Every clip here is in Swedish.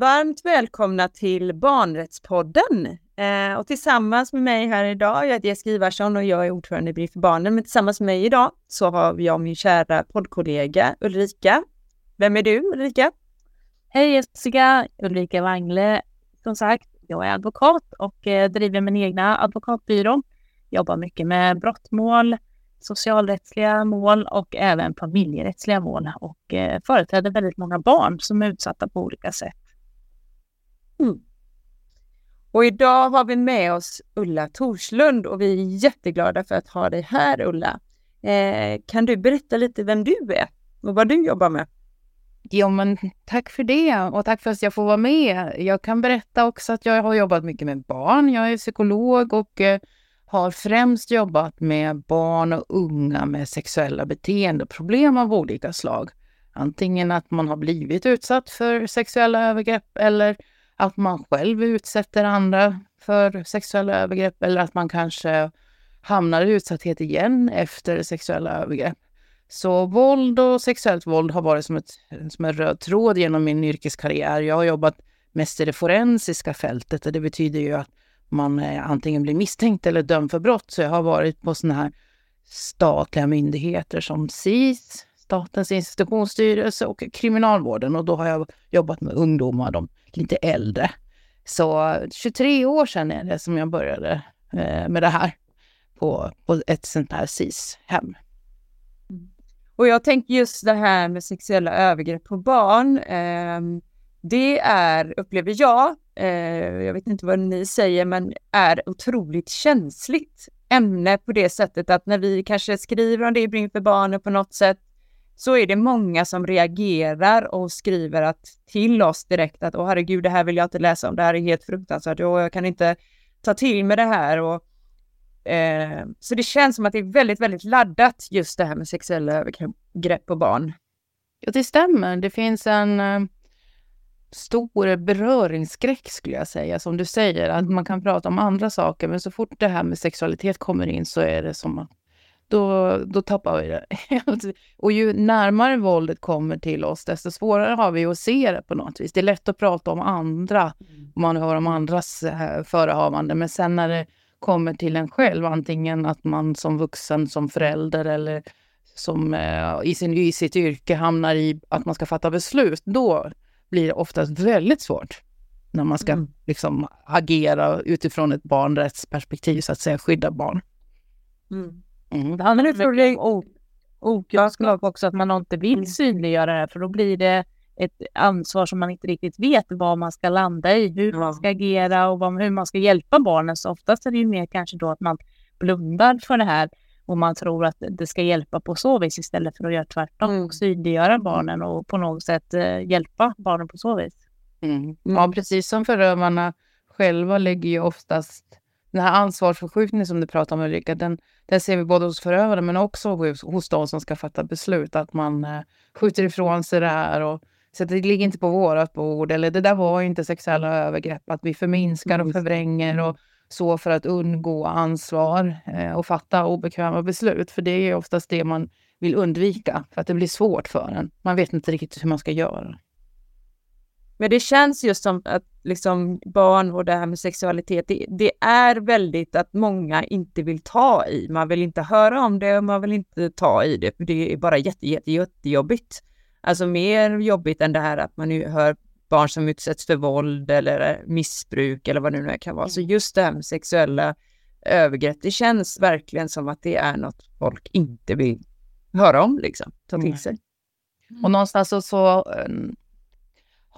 Varmt välkomna till Barnrättspodden. Eh, och tillsammans med mig här idag, jag heter Jessica Ivarsson och jag är ordförande i BRIF för barnen, men tillsammans med mig idag så har jag min kära poddkollega Ulrika. Vem är du Ulrika? Hej Jessica, Ulrika Wangle. Som sagt, jag är advokat och eh, driver min egna advokatbyrå. Jobbar mycket med brottmål, socialrättsliga mål och även familjerättsliga mål och eh, företräder väldigt många barn som är utsatta på olika sätt. Mm. Och idag har vi med oss Ulla Torslund och vi är jätteglada för att ha dig här Ulla. Eh, kan du berätta lite vem du är och vad du jobbar med? Ja, men tack för det och tack för att jag får vara med. Jag kan berätta också att jag har jobbat mycket med barn. Jag är psykolog och eh, har främst jobbat med barn och unga med sexuella beteendeproblem av olika slag. Antingen att man har blivit utsatt för sexuella övergrepp eller att man själv utsätter andra för sexuella övergrepp eller att man kanske hamnar i utsatthet igen efter sexuella övergrepp. Så våld och sexuellt våld har varit som, ett, som en röd tråd genom min yrkeskarriär. Jag har jobbat mest i det forensiska fältet och det betyder ju att man eh, antingen blir misstänkt eller dömd för brott. Så jag har varit på sådana här statliga myndigheter som SIS, Statens institutionsstyrelse och Kriminalvården och då har jag jobbat med ungdomar, de lite äldre. Så 23 år sedan är det som jag började eh, med det här på, på ett sånt här SIS-hem. Mm. Och jag tänker just det här med sexuella övergrepp på barn. Eh, det är, upplever jag, eh, jag vet inte vad ni säger, men är otroligt känsligt ämne på det sättet att när vi kanske skriver om det i Bring för barnen på något sätt så är det många som reagerar och skriver att till oss direkt att åh herregud, det här vill jag inte läsa om, det här är helt fruktansvärt och jag kan inte ta till mig det här. Och, eh, så det känns som att det är väldigt, väldigt laddat just det här med sexuella övergrepp på barn. Ja, det stämmer. Det finns en eh, stor beröringsskräck skulle jag säga, som du säger, att man kan prata om andra saker, men så fort det här med sexualitet kommer in så är det som att då, då tappar vi det. och ju närmare våldet kommer till oss, desto svårare har vi att se det på något vis. Det är lätt att prata om andra, mm. om man hör om andras eh, förehavanden, men sen när det kommer till en själv, antingen att man som vuxen, som förälder eller som eh, i, sin, i sitt yrke hamnar i att man ska fatta beslut, då blir det oftast väldigt svårt när man ska mm. liksom agera utifrån ett barnrättsperspektiv, så att säga, skydda barn. Mm. Mm. Det handlar mycket om okunskap också, att man inte vill mm. synliggöra det här, för då blir det ett ansvar som man inte riktigt vet vad man ska landa i, hur man ska agera och vad, hur man ska hjälpa barnen. Så oftast är det ju mer kanske då att man blundar för det här och man tror att det ska hjälpa på så vis istället för att göra tvärtom mm. och synliggöra barnen och på något sätt eh, hjälpa barnen på så vis. Mm. Ja, precis som förövarna själva lägger ju oftast den här ansvarsförskjutningen som du pratar om Ulrika, den, den ser vi både hos förövare men också hos, hos de som ska fatta beslut. Att man eh, skjuter ifrån sig det här och så det ligger inte på vårat bord eller det där var inte sexuella övergrepp. Att vi förminskar och förvränger och så för att undgå ansvar eh, och fatta obekväma beslut. För det är oftast det man vill undvika för att det blir svårt för en. Man vet inte riktigt hur man ska göra. Men det känns just som att liksom barn och det här med sexualitet, det, det, är väldigt att många inte vill ta i. Man vill inte höra om det och man vill inte ta i det, för det är bara jätte, jätte, jättejobbigt. Alltså mer jobbigt än det här att man nu hör barn som utsätts för våld eller missbruk eller vad det nu kan vara. Så mm. just det här med sexuella övergrepp, det känns verkligen som att det är något folk inte vill höra om, liksom, ta till sig. Mm. Och någonstans så, så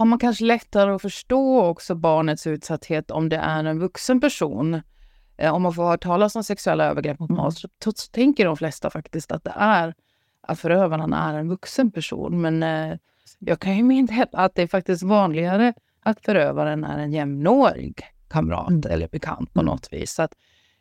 har man kanske lättare att förstå också barnets utsatthet om det är en vuxen person. Eh, om man får höra talas om sexuella övergrepp mot barn så, så, tänker de flesta faktiskt att det är att förövaren är en vuxen person. Men eh, jag kan ju meddela att det är faktiskt vanligare att förövaren är en jämnårig kamrat mm. eller bekant på mm. något vis. Så att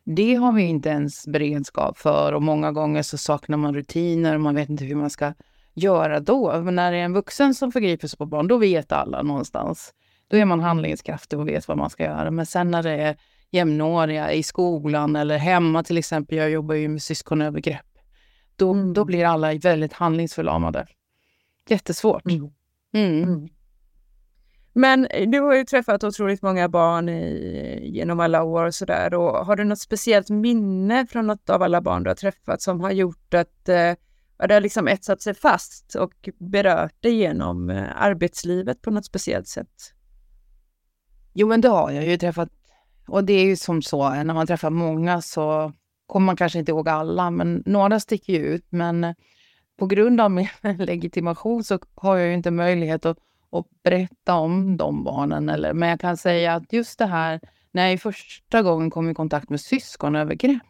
det har vi inte ens beredskap för och många gånger så saknar man rutiner och man vet inte hur man ska göra då? Men när det är en vuxen som förgriper sig på barn, då vet alla någonstans. Då är man handlingskraftig och vet vad man ska göra. Men sen när det är jämnåriga i skolan eller hemma till exempel, jag jobbar ju med syskonövergrepp, då, mm. då blir alla väldigt handlingsförlamade. Jättesvårt. Mm. Mm. mm. Men du har ju träffat otroligt många barn i, genom alla år och sådär. Har du något speciellt minne från något av alla barn du har träffat som har gjort att eh, det har liksom etsat sig fast och berört dig genom eh, arbetslivet på något speciellt sätt? Jo, men det har jag ju träffat. Och det är ju som så, när man träffar många så kommer man kanske inte ihåg alla, men några sticker ju ut. Men på grund av min legitimation så har jag ju inte möjlighet att, att berätta om de barnen. Eller, men jag kan säga att just det här, när jag första gången kom i kontakt med syskonövergrepp,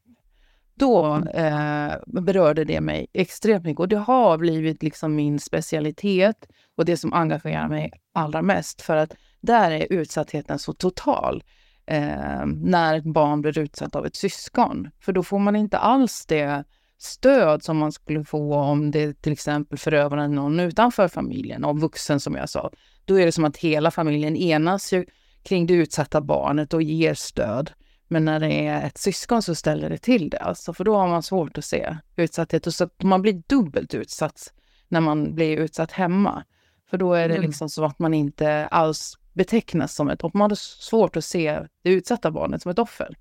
då eh, berörde det mig extremt mycket. Och det har blivit liksom min specialitet och det som engagerar mig allra mest. För att där är utsattheten så total eh, när ett barn blir utsatt av ett syskon. För då får man inte alls det stöd som man skulle få om det till exempel förövaren någon utanför familjen, och vuxen som jag sa. Då är det som att hela familjen enas ju kring det utsatta barnet och ger stöd. Men när det är ett syskon så ställer det till det, alltså, för då har man svårt att se utsatthet. Och så man blir dubbelt utsatt när man blir utsatt hemma. För då är det mm. liksom så att man inte alls betecknas som ett offer. Man har svårt att se det utsatta barnet som ett offer.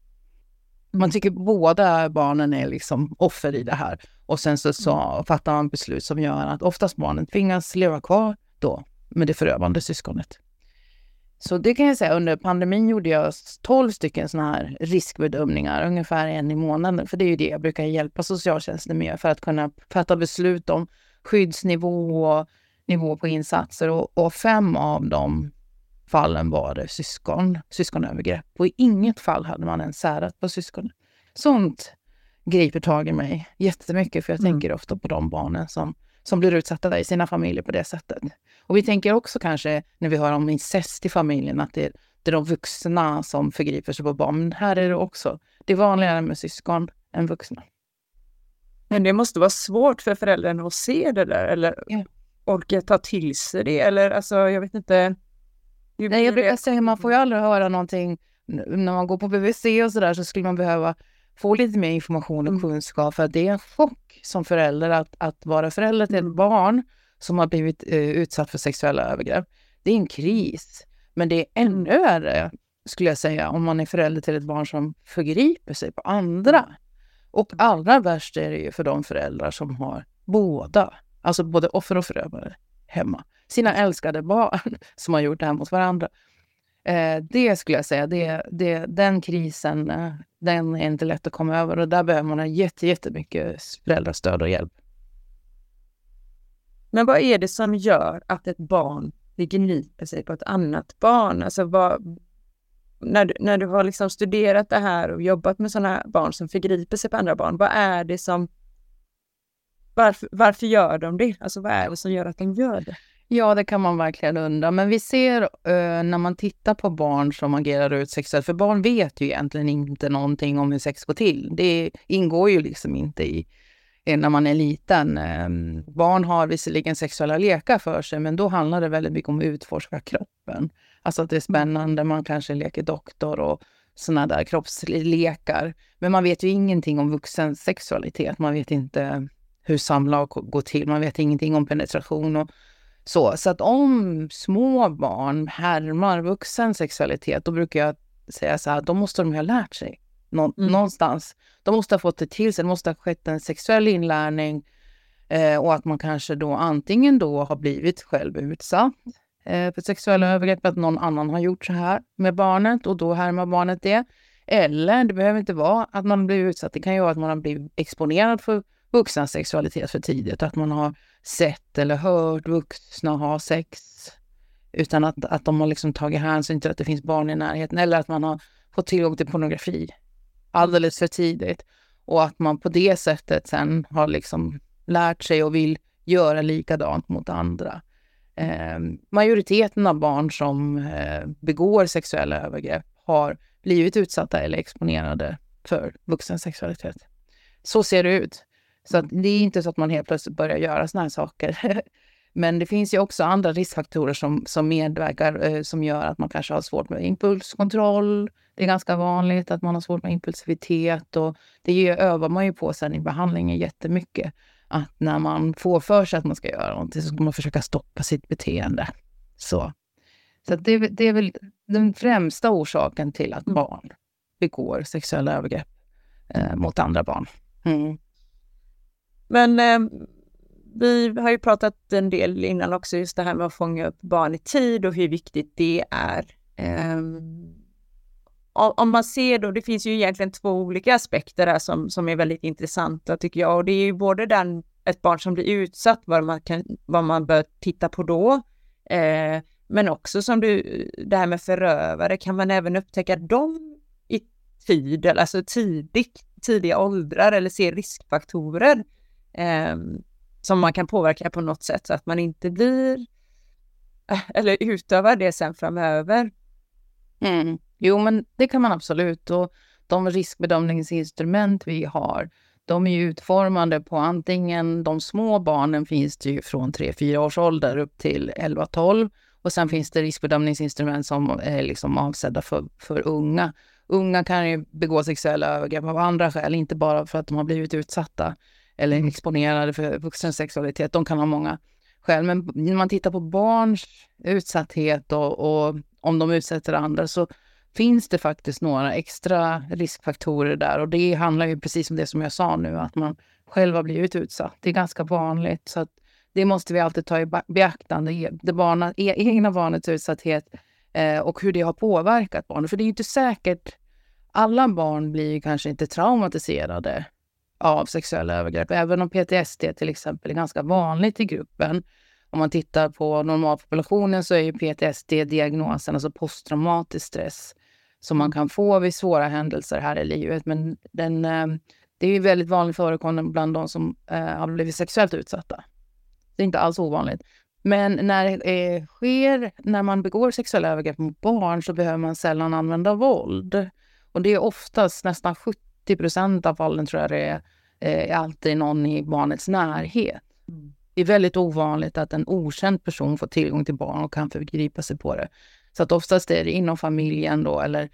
Man mm. tycker båda barnen är liksom offer i det här. Och sen så, så mm. fattar man beslut som gör att oftast barnen tvingas leva kvar då med det förövande syskonet. Så det kan jag säga, under pandemin gjorde jag 12 stycken sådana här riskbedömningar, ungefär en i månaden. För det är ju det jag brukar hjälpa socialtjänsten med för att kunna fatta beslut om skyddsnivå och nivå på insatser. Och, och fem av de fallen var det syskon, syskonövergrepp. Och i inget fall hade man ens särat på syskonen. Sånt griper tag i mig jättemycket, för jag mm. tänker ofta på de barnen som, som blir utsatta i sina familjer på det sättet. Och vi tänker också kanske när vi hör om incest i familjen att det, det är de vuxna som förgriper sig på barn. Men här är det också, det är vanligare med syskon än vuxna. Men det måste vara svårt för föräldrarna att se det där eller ja. orka ta till sig det. Eller alltså, jag vet inte. Nej, jag brukar säga man får ju aldrig höra någonting. När man går på BVC och sådär så skulle man behöva få lite mer information och mm. kunskap. För det är en chock som förälder att, att vara förälder till ett mm. barn som har blivit eh, utsatt för sexuella övergrepp. Det är en kris. Men det är ännu värre, skulle jag säga, om man är förälder till ett barn som förgriper sig på andra. Och allra värst är det ju för de föräldrar som har båda, alltså både offer och förövare, hemma. Sina älskade barn som har gjort det här mot varandra. Eh, det skulle jag säga, det, det, den krisen, eh, den är inte lätt att komma över och där behöver man ha jätte, jättemycket föräldrastöd och hjälp. Men vad är det som gör att ett barn begriper sig på ett annat barn? Alltså vad, när, du, när du har liksom studerat det här och jobbat med sådana barn som förgriper sig på andra barn, vad är det som... Varför, varför gör de det? Alltså vad är det som gör att de gör det? Ja, det kan man verkligen undra. Men vi ser uh, när man tittar på barn som agerar ut sexuellt, för barn vet ju egentligen inte någonting om hur sex går till. Det ingår ju liksom inte i när man är liten. Ehm, barn har visserligen sexuella lekar för sig, men då handlar det väldigt mycket om att utforska kroppen. Alltså att det är mm. spännande, man kanske leker doktor och sådana där kroppslekar. Men man vet ju ingenting om vuxen sexualitet. Man vet inte hur samlag går till, man vet ingenting om penetration och så. Så att om små barn härmar vuxen sexualitet, då brukar jag säga så här, då måste de ha lärt sig nå mm. någonstans. De måste ha fått det till sig, det måste ha skett en sexuell inlärning eh, och att man kanske då antingen då har blivit själv utsatt eh, för sexuella övergrepp, att någon annan har gjort så här med barnet och då härmar barnet det. Eller det behöver inte vara att man blir utsatt, det kan ju vara att man har blivit exponerad för vuxnas sexualitet för tidigt, att man har sett eller hört vuxna ha sex utan att, att de har liksom tagit hänsyn till att det finns barn i närheten eller att man har fått tillgång till pornografi alldeles för tidigt. Och att man på det sättet sen har liksom lärt sig och vill göra likadant mot andra. Eh, majoriteten av barn som eh, begår sexuella övergrepp har blivit utsatta eller exponerade för vuxen sexualitet. Så ser det ut. Så det är inte så att man helt plötsligt börjar göra såna här saker. Men det finns ju också andra riskfaktorer som, som medverkar eh, som gör att man kanske har svårt med impulskontroll. Det är ganska vanligt att man har svårt med impulsivitet och det övar man ju på sen i behandlingen jättemycket. Att när man får för sig att man ska göra någonting så ska man försöka stoppa sitt beteende. Så, Så det, det, är väl den främsta orsaken till att mm. barn begår sexuella övergrepp eh, mot andra barn. Mm. Men eh, vi har ju pratat en del innan också just det här med att fånga upp barn i tid och hur viktigt det är. Um, om man ser då, det finns ju egentligen två olika aspekter där som, som är väldigt intressanta tycker jag. Och det är ju både den, ett barn som blir utsatt, vad man, kan, vad man bör titta på då, eh, men också som du, det här med förövare, kan man även upptäcka dem i tid, alltså tidigt, tidiga åldrar eller se riskfaktorer? Eh, som man kan påverka på något sätt så att man inte blir eller utövar det sen framöver. Mm. Jo, men det kan man absolut. Och de riskbedömningsinstrument vi har, de är ju utformade på antingen de små barnen finns det ju från 3-4 års ålder upp till 11-12 och sen finns det riskbedömningsinstrument som är liksom avsedda för, för unga. Unga kan ju begå sexuella övergrepp av andra skäl, inte bara för att de har blivit utsatta eller mm. exponerade för vuxens sexualitet. De kan ha många skäl. Men när man tittar på barns utsatthet och, och om de utsätter andra så finns det faktiskt några extra riskfaktorer där och det handlar ju precis om det som jag sa nu, att man själv har blivit utsatt. Det är ganska vanligt så det måste vi alltid ta i beaktande, det barna, e, egna barnets utsatthet eh, och hur det har påverkat barnet. För det är ju inte säkert, alla barn blir kanske inte traumatiserade av sexuella övergrepp, även om PTSD till exempel är ganska vanligt i gruppen. Om man tittar på normalpopulationen så är ju PTSD-diagnosen, alltså posttraumatisk stress, som man kan få vid svåra händelser här i livet. Men den, eh, det är ju väldigt vanligt förekommande bland de som eh, har blivit sexuellt utsatta. Det är inte alls ovanligt. Men när det eh, sker, när man begår sexuella övergrepp mot barn så behöver man sällan använda våld. Och det är oftast nästan 70 procent av fallen tror jag det är, är alltid någon i barnets närhet. Mm. Det är väldigt ovanligt att en okänd person får tillgång till barn och kan förgripa sig på det. Så att oftast är det inom familjen då eller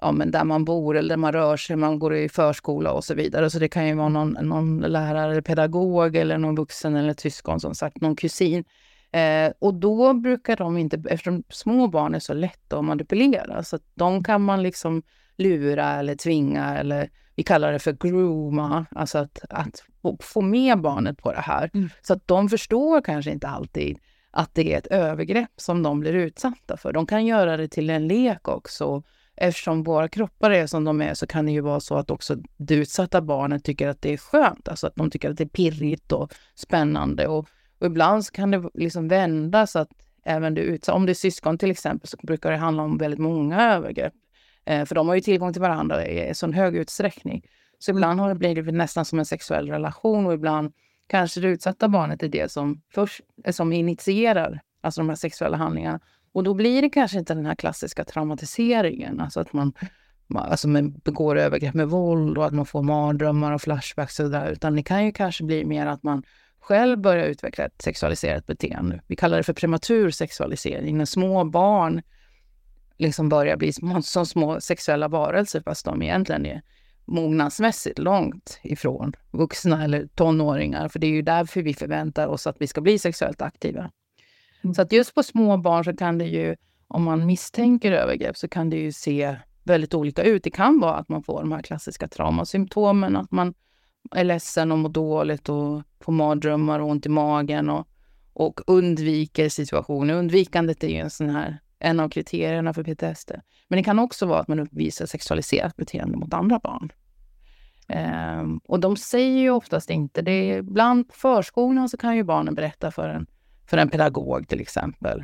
ja, men där man bor eller där man rör sig, man går i förskola och så vidare. Så det kan ju vara någon, någon lärare, pedagog eller någon vuxen eller syskon som sagt, någon kusin. Eh, och då brukar de inte, eftersom små barn är så lätta att manipulera, så att de kan man liksom lura eller tvinga eller vi kallar det för grooma, alltså att, att få med barnet på det här. Mm. Så att de förstår kanske inte alltid att det är ett övergrepp som de blir utsatta för. De kan göra det till en lek också. Eftersom våra kroppar är som de är så kan det ju vara så att också det utsatta barnet tycker att det är skönt, alltså att de tycker att det är pirrigt och spännande. Och, och ibland så kan det liksom vända så att även det utsatta, om det är syskon till exempel, så brukar det handla om väldigt många övergrepp. Eh, för de har ju tillgång till varandra i sån hög utsträckning. Så ibland har det blivit nästan som en sexuell relation och ibland kanske det utsatta barnet är det som först eh, som initierar alltså de här sexuella handlingarna. Och då blir det kanske inte den här klassiska traumatiseringen, alltså att man alltså man begår övergrepp med våld och att man får mardrömmar och flashbacks och där, utan det kan ju kanske bli mer att man själv börjar utveckla ett sexualiserat beteende. Vi kallar det för prematur sexualisering, när små barn liksom börjar bli små, som små sexuella varelser fast de egentligen är mognadsmässigt långt ifrån vuxna eller tonåringar. För det är ju därför vi förväntar oss att vi ska bli sexuellt aktiva. Mm. Så att just på små barn så kan det ju, om man misstänker övergrepp, så kan det ju se väldigt olika ut. Det kan vara att man får de här klassiska traumasymptomen, att man är ledsen och mår dåligt och får mardrömmar och ont i magen och, och undviker situationer. Undvikandet är ju en sån här en av kriterierna för PTSD. Men det kan också vara att man uppvisar sexualiserat beteende mot andra barn. Um, och de säger ju oftast inte det. Ibland på förskolan så kan ju barnen berätta för en, för en pedagog till exempel.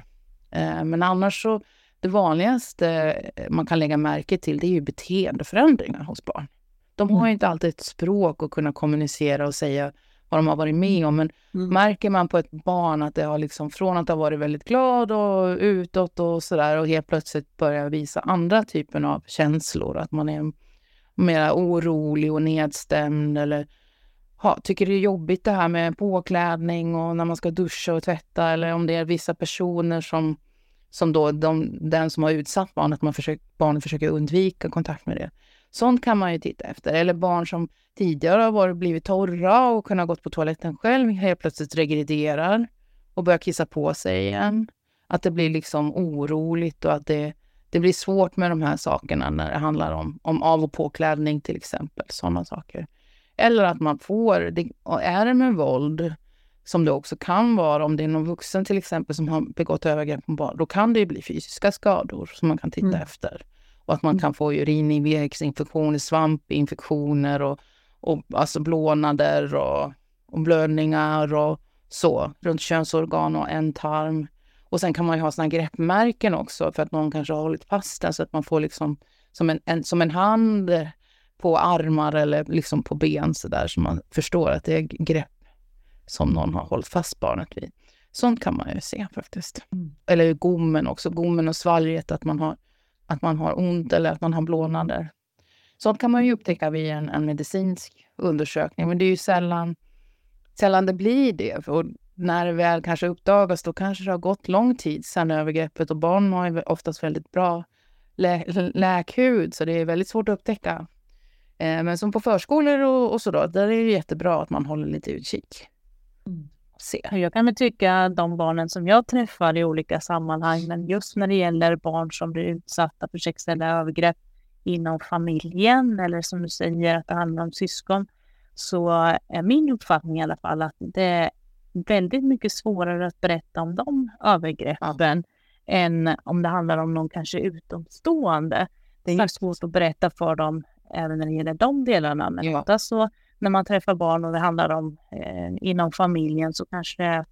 Uh, men annars så, det vanligaste man kan lägga märke till det är ju beteendeförändringar hos barn. De har ju inte alltid ett språk att kunna kommunicera och säga vad de har varit med om. Men mm. märker man på ett barn att det har liksom från att ha varit väldigt glad och utåt och sådär och helt plötsligt börjar visa andra typer av känslor, att man är mer orolig och nedstämd eller ha, tycker det är jobbigt det här med påklädning och när man ska duscha och tvätta eller om det är vissa personer som, som då de, den som har utsatt barnet, man försöker, barnet försöker undvika kontakt med det. Sånt kan man ju titta efter. Eller barn som tidigare har varit, blivit torra och kunnat gått på toaletten själv helt plötsligt regrederar och börjar kissa på sig igen. att det blir liksom oroligt och att det, det blir svårt med de här sakerna när det handlar om, om av och påklädning till exempel. Sådana saker. Eller att man får, det, är det med våld, som det också kan vara om det är någon vuxen till exempel som har begått övergrepp på barn, då kan det bli fysiska skador som man kan titta mm. efter. Och att man mm. kan få urinvägsinfektioner, svampinfektioner och, och alltså blånader och, och blödningar och så runt könsorgan och ändtarm. Och sen kan man ju ha såna greppmärken också för att någon kanske har hållit fast den så att man får liksom som en, en, som en hand på armar eller liksom på ben så där så man förstår att det är grepp som någon har hållit fast barnet vid. Sånt kan man ju se faktiskt. Mm. Eller gommen också, gommen och svalget, att man har, att man har ont eller att man har blånader. Sånt kan man ju upptäcka vid en, en medicinsk undersökning, men det är ju sällan, sällan det blir det. Och när det väl kanske uppdagas, då kanske det har gått lång tid sedan övergreppet och barn har ju oftast väldigt bra lä läkhud, så det är väldigt svårt att upptäcka. Eh, men som på förskolor och, och så då, där är det jättebra att man håller lite utkik. Mm. Se. Jag kan väl tycka att de barnen som jag träffar i olika sammanhang, men just när det gäller barn som blir utsatta för sexuella övergrepp inom familjen eller som du säger att det handlar om syskon, så är min uppfattning i alla fall att det är väldigt mycket svårare att berätta om de övergreppen än om det handlar om någon kanske utomstående. Det är svårt att berätta för dem även när det gäller de delarna. Men ja. så när man träffar barn och det handlar om eh, inom familjen så kanske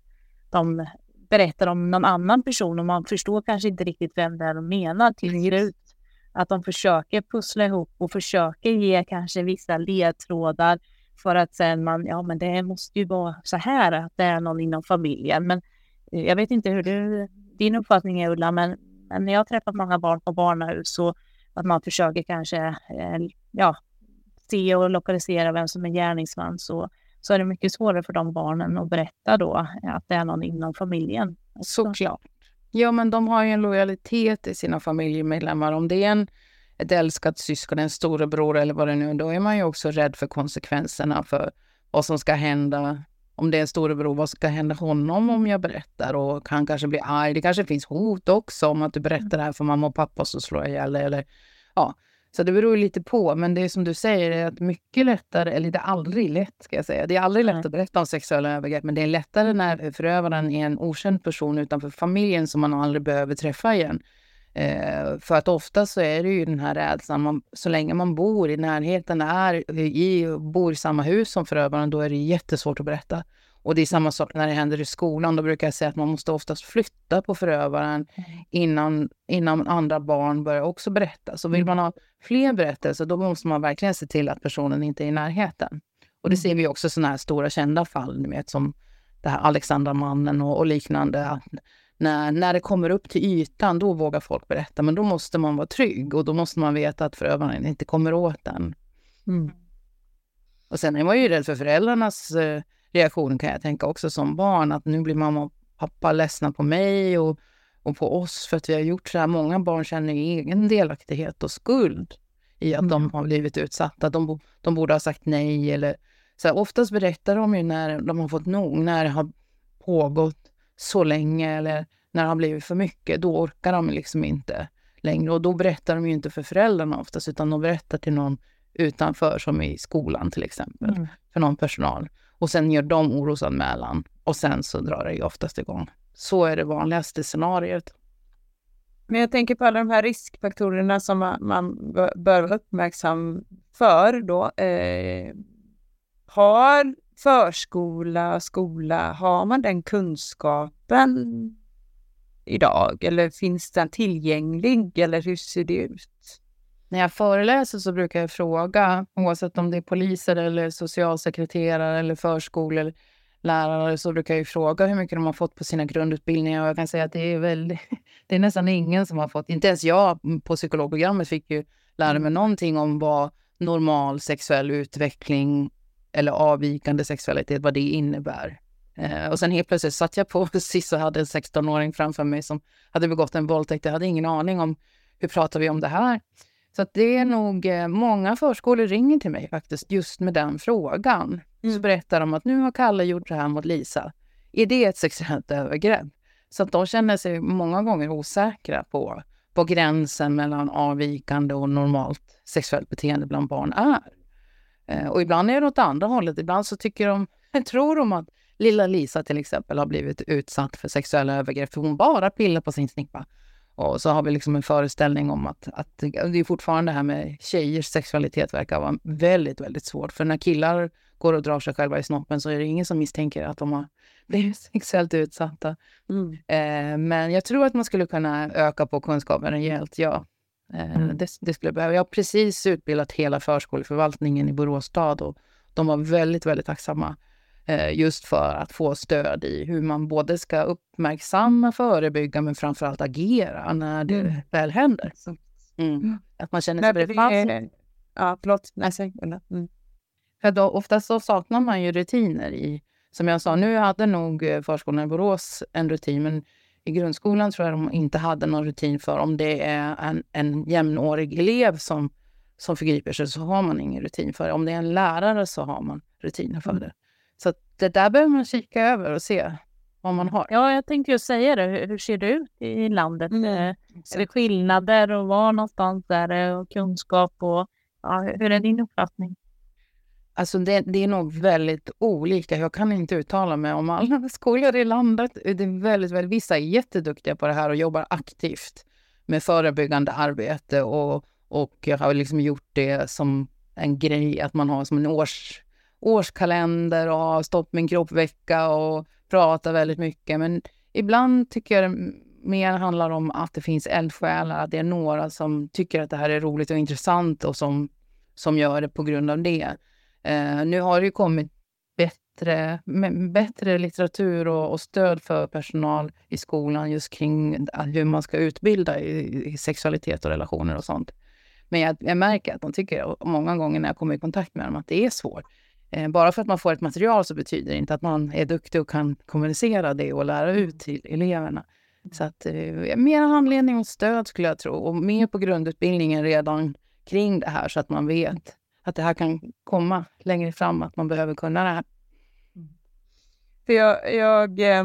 de berättar om någon annan person och man förstår kanske inte riktigt vem det är de menar till slut. Att de försöker pussla ihop och försöker ge kanske vissa ledtrådar för att sen man, ja men det måste ju vara så här att det är någon inom familjen. Men eh, jag vet inte hur du, din uppfattning är Ulla, men, men när jag har träffat många barn på barnahus så att man försöker kanske eh, ja, se och lokalisera vem som är gärningsman så, så är det mycket svårare för de barnen att berätta då att det är någon inom familjen. Såklart. Ja, men de har ju en lojalitet i sina familjemedlemmar. Om det är en, ett älskat syskon, en storebror eller vad det nu är, då är man ju också rädd för konsekvenserna för vad som ska hända. Om det är en storebror, vad ska hända honom om jag berättar? Och han kanske blir arg. Det kanske finns hot också om att du berättar det här för mamma och pappa så slår jag ihjäl eller ja. Så det beror lite på. Men det är som du säger, är att mycket lättare, eller det är aldrig lätt ska jag säga. Det är aldrig lätt att berätta om sexuella övergrepp, men det är lättare när förövaren är en okänd person utanför familjen som man aldrig behöver träffa igen. Eh, för att ofta så är det ju den här rädslan, man, så länge man bor i närheten, är i, bor i samma hus som förövaren, då är det jättesvårt att berätta. Och det är samma sak när det händer i skolan. Då brukar jag säga att man måste oftast flytta på förövaren mm. innan, innan andra barn börjar också berätta. Så vill mm. man ha fler berättelser, då måste man verkligen se till att personen inte är i närheten. Och det ser mm. vi också sådana här stora kända fall, ni vet, som det här Alexandramannen och, och liknande. När, när det kommer upp till ytan, då vågar folk berätta. Men då måste man vara trygg och då måste man veta att förövaren inte kommer åt den. Mm. Och sen är man ju rädd för föräldrarnas eh, reaktion kan jag tänka också som barn, att nu blir mamma och pappa ledsna på mig och, och på oss för att vi har gjort så här. Många barn känner egen delaktighet och skuld i att mm. de har blivit utsatta. De, de borde ha sagt nej eller så här, oftast berättar de ju när de har fått nog, när det har pågått så länge eller när det har blivit för mycket. Då orkar de liksom inte längre och då berättar de ju inte för föräldrarna oftast utan de berättar till någon utanför som i skolan till exempel, mm. för någon personal. Och sen gör de orosanmälan och sen så drar det ju oftast igång. Så är det vanligaste scenariot. Men jag tänker på alla de här riskfaktorerna som man, bör vara uppmärksam för då. Eh, har förskola, skola, har man den kunskapen idag? Eller finns den tillgänglig? Eller hur ser det ut? När jag föreläser så brukar jag fråga, oavsett om det är poliser eller socialsekreterare eller förskolelärare, så brukar jag fråga hur mycket de har fått på sina grundutbildningar. Och jag kan säga att det är, väldigt, det är nästan ingen som har fått, inte ens jag på psykologprogrammet fick ju lära mig mm. någonting om vad normal sexuell utveckling eller avvikande sexualitet, vad det innebär. Eh, och sen helt plötsligt satt jag på SIS och hade en 16-åring framför mig som hade begått en våldtäkt. Jag hade ingen aning om hur pratar vi om det här. Så det är nog eh, många förskolor ringer till mig faktiskt just med den frågan. Mm. Så berättar de att nu har Kalle gjort det här mot Lisa. Är det ett sexuellt övergrepp? Så att de känner sig många gånger osäkra på, på gränsen mellan avvikande och normalt sexuellt beteende bland barn är. Eh, och ibland är det åt andra hållet. Ibland så tycker de, tror de att lilla Lisa till exempel har blivit utsatt för sexuella övergrepp för hon bara pillar på sin snippa. Och så har vi liksom en föreställning om att, att det är fortfarande det här med tjejers sexualitet verkar vara väldigt, väldigt svårt. För när killar går och drar sig själva i snoppen så är det ingen som misstänker att de har blivit sexuellt utsatta. Mm. Eh, men jag tror att man skulle kunna öka på kunskapen rejält, ja. Eh, mm. det, det, skulle behöva. Jag har precis utbildat hela förskoleförvaltningen i Borås stad och de var väldigt, väldigt tacksamma just för att få stöd i hur man både ska uppmärksamma, förebygga men framförallt agera när det mm. väl händer. Mm. Att man känner sig befast. Ja, förlåt. Nej, mm. För då, oftast så saknar man ju rutiner i, som jag sa, nu hade nog eh, förskolan i Borås en rutin, men i grundskolan tror jag de inte hade någon rutin för om det är en, en jämnårig elev som, som förgriper sig så har man ingen rutin för det. Om det är en lärare så har man rutiner för mm. det. Det där behöver man kika över och se vad man har. Ja, jag tänkte ju säga det. Hur, hur ser det ut i landet? Mm. Eh, är det skillnader och var någonstans är det och kunskap och ja, hur är din uppfattning? Alltså det, det, är nog väldigt olika. Jag kan inte uttala mig om alla skolor i landet. Det är väldigt, väldigt, vissa är jätteduktiga på det här och jobbar aktivt med förebyggande arbete och, och har liksom gjort det som en grej att man har som en års, årskalender och har stopp min kroppvecka och pratar väldigt mycket. Men ibland tycker jag det mer handlar om att det finns eldsjälar, att det är några som tycker att det här är roligt och intressant och som, som gör det på grund av det. Eh, nu har det ju kommit bättre, bättre litteratur och, och, stöd för personal i skolan just kring hur man ska utbilda i, i sexualitet och relationer och sånt. Men jag, jag, märker att de tycker många gånger när jag kommer i kontakt med dem att det är svårt. Eh, bara för att man får ett material så betyder det inte att man är duktig och kan kommunicera det och lära ut till eleverna. Så att eh, mer handledning och stöd skulle jag tro och mer på grundutbildningen redan kring det här så att man vet att det här kan komma längre fram, att man behöver kunna det här. För jag, jag eh,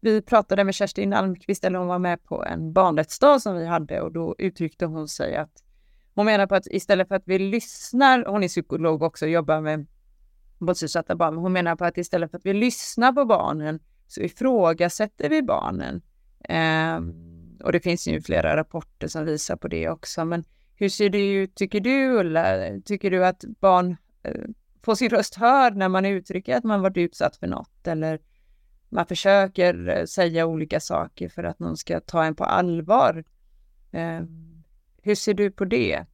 vi pratade med Kerstin Almqvist, eller hon var med på en barnrättsdag som vi hade och då uttryckte hon sig att hon menar på att istället för att vi lyssnar, hon är psykolog också och jobbar med våldsutsatta barn, men hon menar på att istället för att vi lyssnar på barnen så ifrågasätter vi barnen. Eh, och det finns ju flera rapporter som visar på det också, men hur ser det ut, tycker du Ulla? Tycker du att barn eh, får sin röst hörd när man uttrycker att man varit utsatt för något eller man försöker eh, säga olika saker för att någon ska ta en på allvar? Eh, hur ser du på det?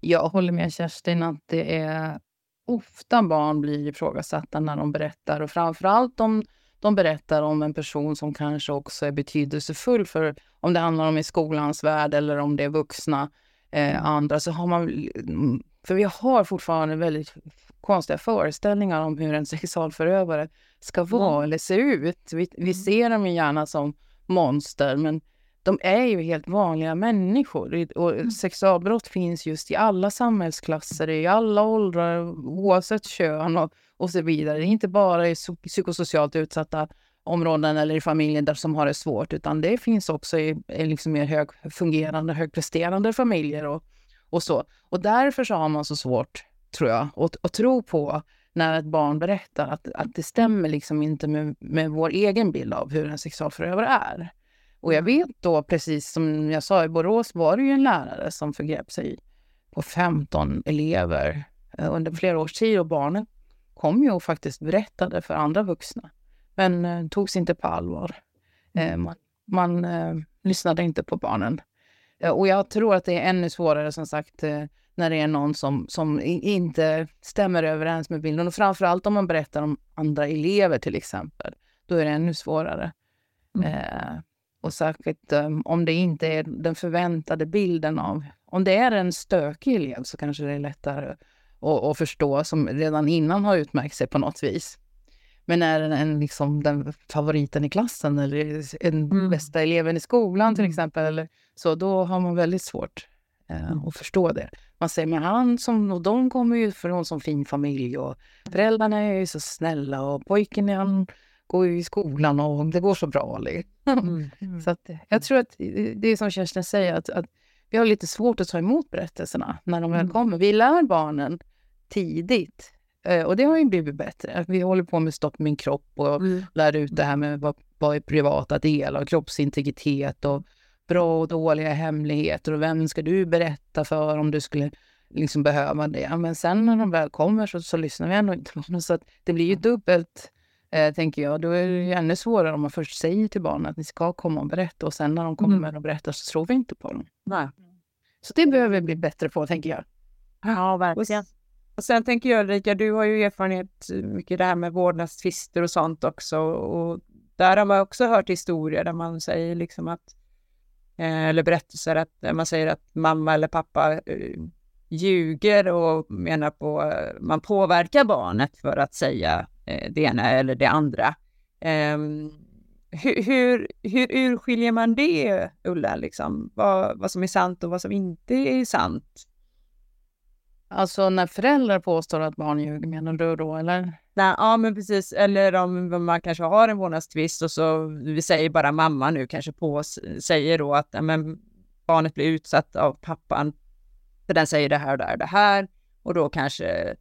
Jag håller med Kerstin att det är ofta barn blir ifrågasatta när de berättar och framförallt om de berättar om en person som kanske också är betydelsefull för om det handlar om i skolans värld eller om det är vuxna eh, andra så har man... För vi har fortfarande väldigt konstiga föreställningar om hur en sexualförövare ska vara mm. eller se ut. Vi, vi mm. ser dem gärna som monster, men de är ju helt vanliga människor. Och mm. Sexualbrott finns just i alla samhällsklasser, i alla åldrar, oavsett kön och, och så vidare. Det är inte bara i psykosocialt utsatta områden eller i familjer där som har det svårt, utan det finns också i, i liksom mer högfungerande, högpresterande familjer och, och så. Och därför så har man så svårt, tror jag, att, att tro på när ett barn berättar att, att det stämmer liksom inte med, med vår egen bild av hur en sexualförövare är. Och jag vet då, precis som jag sa, i Borås var det ju en lärare som förgrep sig på 15 elever eh, under flera års tid och barnen kom ju och faktiskt berättade för andra vuxna men eh, togs inte på allvar. Eh, mm. man, man eh, lyssnade inte på barnen. Eh, och jag tror att det är ännu svårare som sagt eh, när det är någon som, som inte stämmer överens med bilden. Och framförallt om man berättar om andra elever till exempel. Då är det ännu svårare. Mm. Och särskilt om det inte är den förväntade bilden av... Om det är en stökig elev så kanske det är lättare att, att förstå, som redan innan har utmärkt sig på något vis. Men är den en, liksom, den favoriten i klassen eller en mm. bästa eleven i skolan till mm. exempel, eller så, då har man väldigt svårt eh, mm. att förstå det. Man säger, men han som, och de kommer ju från en sån fin familj och föräldrarna är ju så snälla och pojken han går i skolan och det går så bra. Liksom. Mm. Mm. så att, jag tror att det är som Kerstin säger, att, att vi har lite svårt att ta emot berättelserna när de väl mm. kommer. Vi lär barnen tidigt eh, och det har ju blivit bättre. Vi håller på med Stopp min kropp och mm. lär ut det här med vad, vad är privata delar, kroppsintegritet och bra och dåliga hemligheter och vem ska du berätta för om du skulle liksom behöva det. Men sen när de väl kommer så, så lyssnar vi ändå inte på dem. Så det blir ju dubbelt, eh, tänker jag. Då är det ju ännu svårare om man först säger till barnen att ni ska komma och berätta och sen när de kommer mm. och berättar så tror vi inte på dem. Nej. Så det behöver vi bli bättre på, tänker jag. Ja, verkligen. Och sen tänker jag Ulrika, du har ju erfarenhet mycket det här med vårdnadstvister och sånt också. Och där har man också hört historier där man säger liksom att, eh, eller berättelser att man säger att mamma eller pappa eh, ljuger och menar på, eh, man påverkar barnet för att säga det ena eller det andra. Ehm, hur, hur, hur urskiljer man det, Ulla, liksom? vad, vad som är sant och vad som inte är sant? Alltså när föräldrar påstår att barn ljuger, menar du då eller? Nej, ja, men precis. Eller om man kanske har en vårdnadstvist och så, vi säger bara mamma nu kanske på, säger då att men, barnet blir utsatt av pappan, för den säger det här och det här och det här. Och då kanske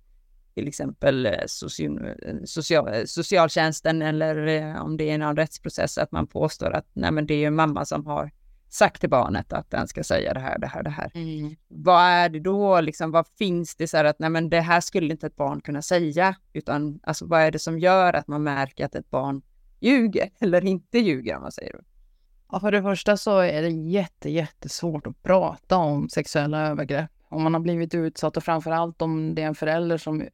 till exempel eh, social, social, socialtjänsten eller eh, om det är någon rättsprocess, att man påstår att nej, men det är ju mamma som har sagt till barnet att den ska säga det här, det här, det här. Mm. Vad är det då, liksom, vad finns det så här att nej men det här skulle inte ett barn kunna säga, utan alltså vad är det som gör att man märker att ett barn ljuger eller inte ljuger om man säger det? Ja, för det första så är det jätte, jättesvårt att prata om sexuella övergrepp. Om man har blivit utsatt och framför allt om det är en förälder som,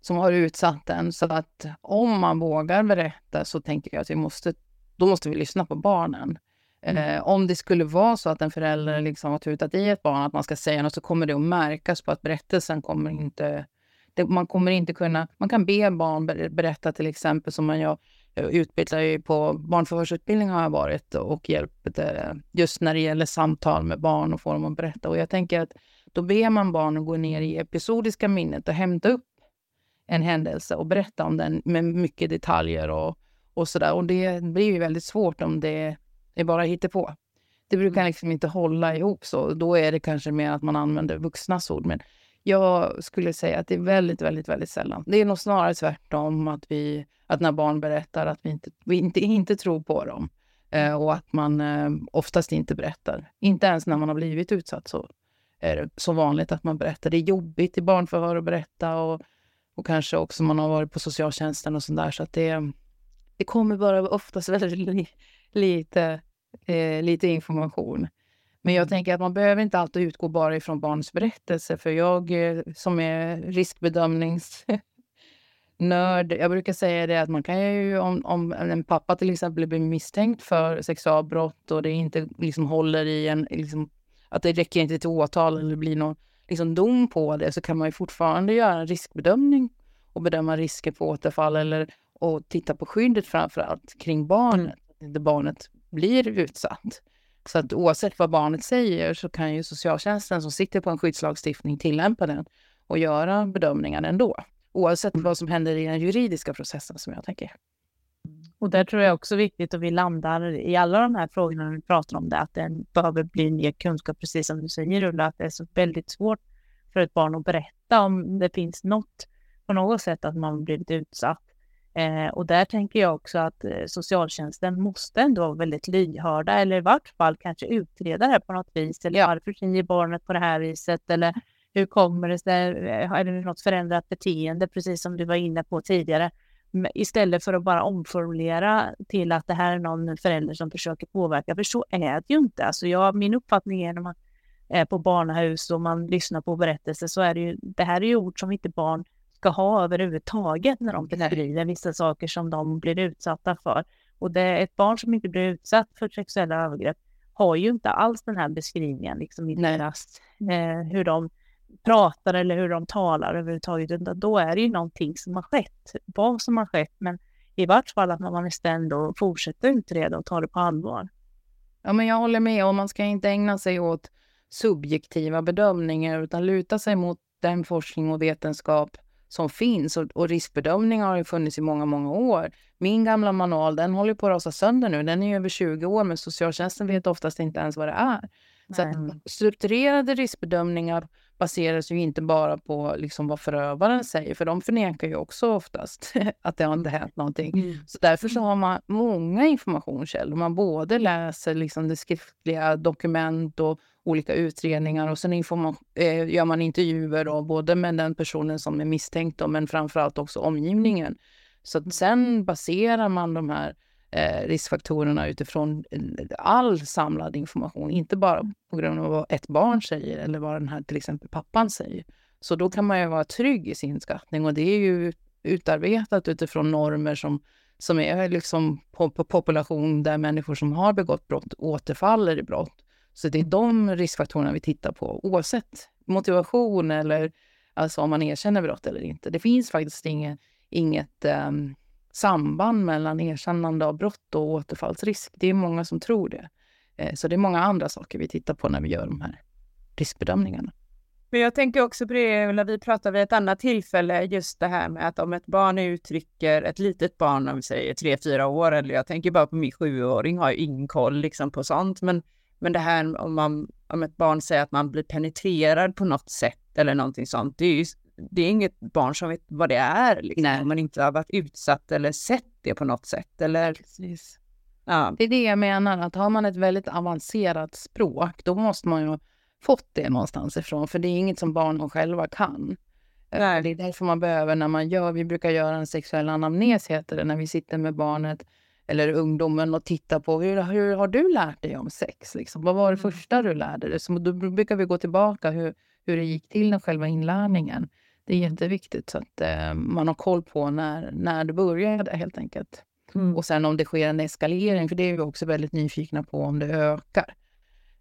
som har utsatt en. Så att om man vågar berätta så tänker jag att vi måste, då måste vi lyssna på barnen. Mm. Eh, om det skulle vara så att en förälder liksom har tutat i ett barn att man ska säga något så kommer det att märkas på att berättelsen kommer inte... Det, man kommer inte kunna... Man kan be barn berätta till exempel som man gör utbildar ju på barnförhörsutbildning har jag varit och hjälpt eh, just när det gäller samtal med barn och få dem att berätta. Och jag tänker att då ber man barnen gå ner i episodiska minnet och hämta upp en händelse och berätta om den med mycket detaljer och, och sådär. Och det blir ju väldigt svårt om det är bara på. Det brukar mm. liksom inte hålla ihop så. Då är det kanske mer att man använder vuxnas ord. Men jag skulle säga att det är väldigt, väldigt, väldigt sällan. Det är nog snarare tvärtom att vi, att när barn berättar att vi inte, vi inte, inte tror på dem. Eh, och att man eh, oftast inte berättar. Inte ens när man har blivit utsatt så är det så vanligt att man berättar. Det är jobbigt i barnförhör att berätta och, och kanske också man har varit på socialtjänsten och sådär. Så att det, det kommer bara oftast väldigt li, lite, eh, lite information. Men jag mm. tänker att man behöver inte alltid utgå bara ifrån barns berättelse. För jag eh, som är riskbedömningsnörd, jag brukar säga det att man kan ju om, om en pappa till exempel blir misstänkt för sexualbrott och det inte liksom håller i en, liksom, att det räcker inte till åtal eller blir någon liksom, dom på det så kan man ju fortfarande göra en riskbedömning och bedöma risker på återfall eller och titta på skyddet framför allt kring barnet. Mm. barnet blir utsatt. Så att oavsett vad barnet säger så kan ju socialtjänsten som sitter på en skyddslagstiftning tillämpa den och göra bedömningar ändå. Oavsett vad som händer i den juridiska processen som jag tänker. Och där tror jag också viktigt att vi landar i alla de här frågorna när vi pratar om det, att det behöver bli mer kunskap, precis som du säger Ulla, att det är så väldigt svårt för ett barn att berätta om det finns något på något sätt att man blivit utsatt. Eh, och där tänker jag också att eh, socialtjänsten måste ändå vara väldigt lyhörda eller i vart fall kanske utreda det på något vis. Eller varför säger barnet på det här viset? Eller hur kommer det sig? Eh, är det något förändrat beteende, precis som du var inne på tidigare? Istället för att bara omformulera till att det här är någon förälder som försöker påverka, för så är det ju inte. Alltså jag, min uppfattning är när man är på barnahus och man lyssnar på berättelser så är det ju, det här är ju ord som inte barn ska ha överhuvudtaget när de beskriver vissa saker som de blir utsatta för. Och det, ett barn som inte blir utsatt för sexuella övergrepp har ju inte alls den här beskrivningen liksom i deras, eh, hur de pratar eller hur de talar överhuvudtaget, utan då är det ju någonting som har skett, vad som har skett, men i vart fall att man måste ändå fortsätta utreda och ta det på allvar. Ja, men jag håller med och man ska inte ägna sig åt subjektiva bedömningar utan luta sig mot den forskning och vetenskap som finns och, och riskbedömningar har ju funnits i många, många år. Min gamla manual, den håller på att rasa sönder nu. Den är över 20 år, men socialtjänsten vet oftast inte ens vad det är. Så att strukturerade riskbedömningar baseras ju inte bara på liksom vad förövaren säger, för de förnekar ju också oftast att det har inte hänt någonting. Mm. Så därför så har man många informationskällor. Man både läser liksom det skriftliga dokument och olika utredningar och sen eh, gör man intervjuer då, både med den personen som är misstänkt då, men framförallt också omgivningen. Så sen baserar man de här eh, riskfaktorerna utifrån eh, all samlad information, inte bara på grund av vad ett barn säger eller vad den här till exempel pappan säger. Så då kan man ju vara trygg i sin skattning och det är ju utarbetat utifrån normer som, som är liksom på, på population där människor som har begått brott återfaller i brott. Så det är de riskfaktorerna vi tittar på oavsett motivation eller alltså om man erkänner brott eller inte. Det finns faktiskt inget, inget um, samband mellan erkännande av brott och återfallsrisk. Det är många som tror det. Eh, så det är många andra saker vi tittar på när vi gör de här riskbedömningarna. Men jag tänker också på det, Ulla, vi pratade vid ett annat tillfälle, just det här med att om ett barn uttrycker, ett litet barn, om vi säger tre, fyra år, eller jag tänker bara på min sjuåring, har ju ingen koll liksom på sånt, men, men det här om, man, om ett barn säger att man blir penetrerad på något sätt eller någonting sånt, det är ju det är inget barn som vet vad det är, liksom, om man inte har varit utsatt eller sett det på något sätt. Eller, Precis. Ja. Det är det jag menar, att har man ett väldigt avancerat språk, då måste man ju ha fått det någonstans ifrån, för det är inget som barnen själva kan. Eh, Nej. Det är därför man behöver, när man gör, vi brukar göra en sexuell anamnes, heter det, när vi sitter med barnet eller ungdomen och tittar på hur, hur har du lärt dig om sex? Liksom? Vad var det mm. första du lärde dig? Så då brukar vi gå tillbaka hur, hur det gick till med själva inlärningen. Det är jätteviktigt så att eh, man har koll på när, när det började helt enkelt. Mm. Och sen om det sker en eskalering, för det är vi också väldigt nyfikna på om det ökar.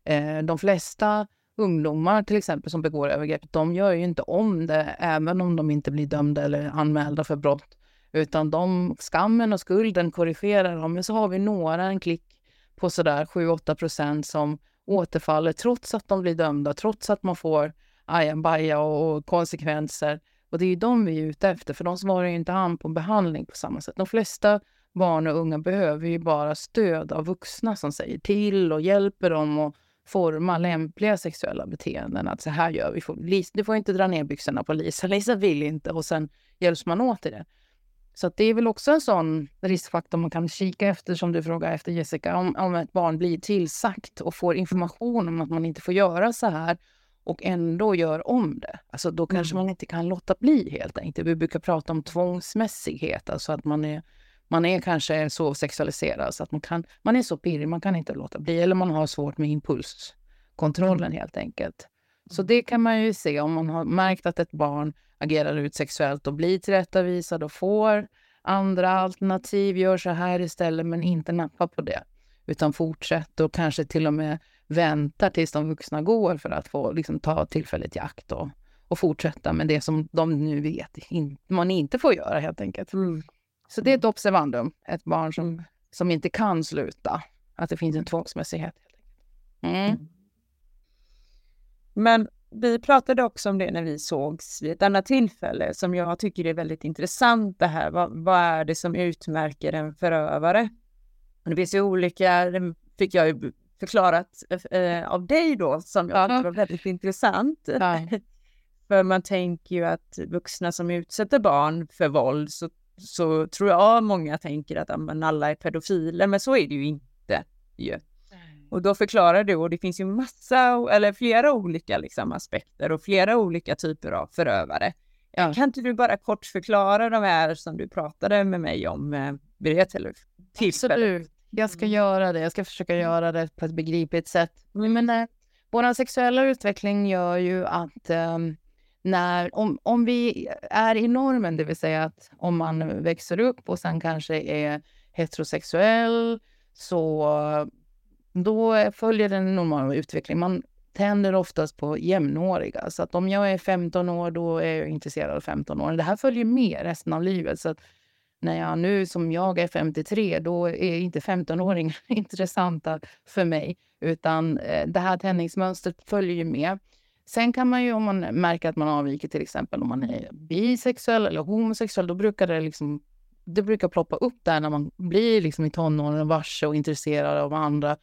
Eh, de flesta ungdomar till exempel som begår övergrepp, de gör ju inte om det även om de inte blir dömda eller anmälda för brott. Utan de, skammen och skulden korrigerar dem. Men så har vi några, en klick på sådär 7-8 procent som återfaller trots att de blir dömda, trots att man får ajabaja och konsekvenser. Och det är ju de vi är ute efter, för de svarar ju inte an på behandling på samma sätt. De flesta barn och unga behöver ju bara stöd av vuxna som säger till och hjälper dem att forma lämpliga sexuella beteenden. Att så här gör vi. du får inte dra ner byxorna på Lisa. Lisa vill inte och sen hjälps man åt i det. Så det är väl också en sån riskfaktor man kan kika efter som du frågar efter Jessica. Om, om ett barn blir tillsagt och får information om att man inte får göra så här och ändå gör om det. Alltså då kanske mm. man inte kan låta bli helt enkelt. Vi brukar prata om tvångsmässighet, alltså att man är, man är kanske så sexualiserad så att man, kan, man är så pirrig, man kan inte låta bli. Eller man har svårt med impulskontrollen mm. helt enkelt. Så det kan man ju se om man har märkt att ett barn agerar ut sexuellt och blir tillrättavisad och får andra alternativ, gör så här istället, men inte nappa på det. Utan fortsätter och kanske till och med väntar tills de vuxna går för att få liksom, ta tillfället i akt och, och fortsätta med det som de nu vet in, man inte får göra helt enkelt. Mm. Så det är ett observandum, ett barn som, som inte kan sluta. Att det finns en tvångsmässighet. Mm. mm. Men vi pratade också om det när vi sågs vid ett annat tillfälle som jag tycker är väldigt intressant det här. Vad, vad är det som utmärker en förövare? Det finns ju olika, det fick jag ju förklarat eh, av dig då som jag tyckte var väldigt intressant. För man tänker ju att vuxna som utsätter barn för våld så, så tror jag många tänker att men alla är pedofiler, men så är det ju inte. Ju. Och då förklarar du, och det finns ju massa, eller flera olika liksom, aspekter och flera olika typer av förövare. Ja. Kan inte du bara kort förklara de här som du pratade med mig om eh, vid det tillfället? Absolut. Jag ska mm. göra det. Jag ska försöka mm. göra det på ett begripligt sätt. Men äh, vår sexuella utveckling gör ju att um, när, om, om vi är i normen, det vill säga att om man växer upp och sen kanske är heterosexuell, så då följer den normala utvecklingen. Man tänder oftast på jämnåriga. Så att om jag är 15 år, då är jag intresserad av 15 år. Det här följer med resten av livet. Så att när jag nu som jag är 53, då är inte 15-åringar intressanta för mig. Utan eh, det här tändningsmönstret följer ju med. Sen kan man ju om man märker att man avviker till exempel om man är bisexuell eller homosexuell, då brukar det liksom det brukar ploppa upp där när man blir liksom i tonåren varse och intresserad av andra.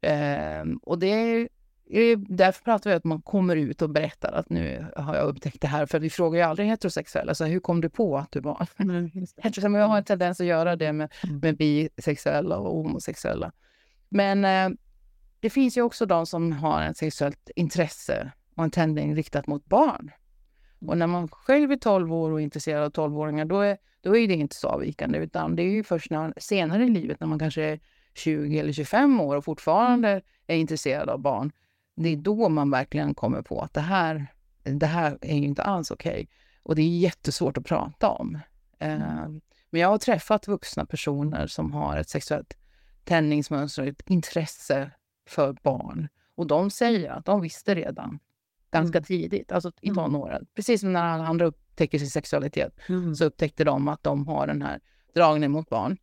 Eh, och det är, därför pratar vi om att man kommer ut och berättar att nu har jag upptäckt det här. För vi frågar ju aldrig heterosexuella, så hur kom du på att du var mm, heterosexuell? Men jag har en tendens att göra det med, mm. med bisexuella och homosexuella. Men eh, det finns ju också de som har ett sexuellt intresse och en tändning riktat mot barn. Och när man själv är 12 år och är intresserad av 12-åringar, då är, då är det inte så avvikande, utan det är ju först när, senare i livet, när man kanske är 20 eller 25 år och fortfarande är intresserad av barn, det är då man verkligen kommer på att det här, det här är ju inte alls okej. Okay. Och det är jättesvårt att prata om. Uh, men jag har träffat vuxna personer som har ett sexuellt tändningsmönster, ett intresse för barn. Och de säger att de visste redan ganska mm. tidigt, alltså i mm. tonåren. Precis som när alla andra upptäcker sin sexualitet mm. så upptäckte de att de har den här dragningen mot barn.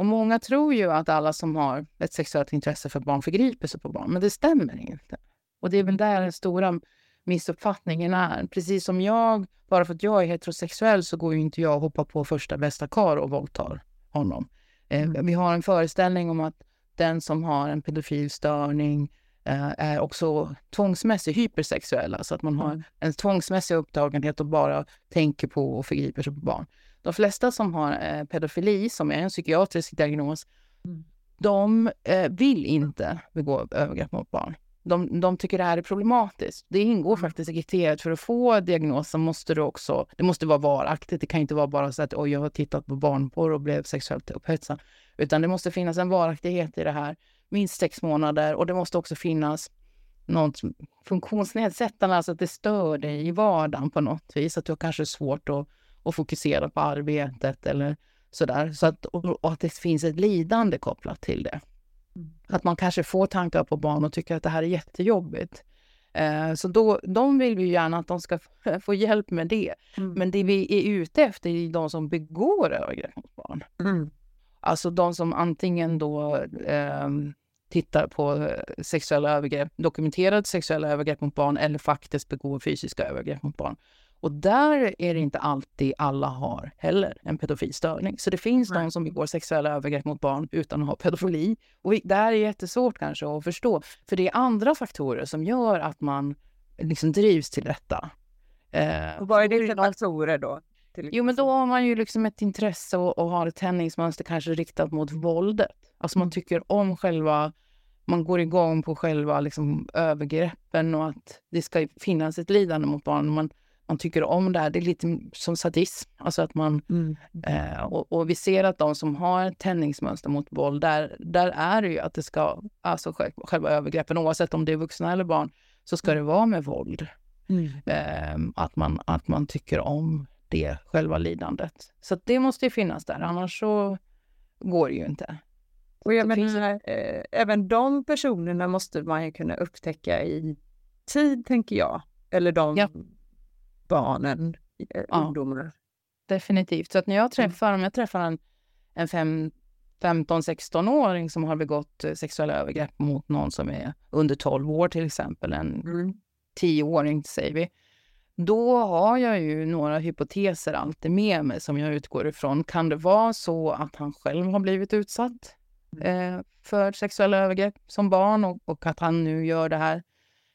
Och många tror ju att alla som har ett sexuellt intresse för barn förgriper sig på barn, men det stämmer inte. Och det är väl där den stora missuppfattningen är. Precis som jag, bara för att jag är heterosexuell så går ju inte jag och hoppar på första bästa kar och våldtar honom. Eh, mm. Vi har en föreställning om att den som har en pedofil störning Eh, är också tvångsmässigt hypersexuella, så att man har mm. en tvångsmässig upptagenhet och bara tänker på och förgriper sig på barn. De flesta som har eh, pedofili, som är en psykiatrisk diagnos, mm. de eh, vill inte begå övergrepp mot barn. De, de tycker det här är problematiskt. Det ingår mm. faktiskt i kriteriet för att få diagnosen måste du också, det måste vara varaktigt. Det kan inte vara bara så att oj, jag har tittat på barnporr och blev sexuellt upphetsad, utan det måste finnas en varaktighet i det här minst sex månader och det måste också finnas något funktionsnedsättande, alltså att det stör dig i vardagen på något vis. Att du har kanske svårt att, att fokusera på arbetet eller sådär. Så att, och att det finns ett lidande kopplat till det. Mm. Att man kanske får tankar på barn och tycker att det här är jättejobbigt. Eh, så då, de vill vi gärna att de ska få hjälp med det. Mm. Men det vi är ute efter är de som begår övergrepp mot barn. Mm. Alltså de som antingen då eh, tittar på eh, sexuella övergrepp, dokumenterade sexuella övergrepp mot barn eller faktiskt begår fysiska övergrepp mot barn. Och där är det inte alltid alla har heller en pedofilstörning. Så det finns Nej. de som begår sexuella övergrepp mot barn utan att ha pedofili. Och det här är jättesvårt kanske att förstå, för det är andra faktorer som gör att man liksom drivs till detta. Eh, och vad är det för faktorer då? Jo, men då har man ju liksom ett intresse och, och har ett tändningsmönster kanske riktat mot våldet. Alltså man mm. tycker om själva, man går igång på själva liksom övergreppen och att det ska finnas ett lidande mot barn. Man, man tycker om det här. Det är lite som sadism. Alltså att man, mm. eh, och, och, vi ser att de som har tändningsmönster mot våld, där, där är det ju att det ska, alltså själva övergreppen, oavsett om det är vuxna eller barn, så ska det vara med våld. Mm. Eh, att, man, att man tycker om det, själva lidandet. Så det måste ju finnas där, annars så går det ju inte. Och jag menar, eh, även de personerna måste man ju kunna upptäcka i tid, tänker jag. Eller de ja. Barnen, eh, ja. ungdomar. Definitivt. Så att när jag mm. träffar, om jag träffar en, en 15-16-åring som har begått eh, sexuella övergrepp mot någon som är under 12 år till exempel, en mm. 10-åring säger vi, då har jag ju några hypoteser alltid med mig som jag utgår ifrån. Kan det vara så att han själv har blivit utsatt mm. eh, för sexuella övergrepp som barn och, och, att han nu gör det här,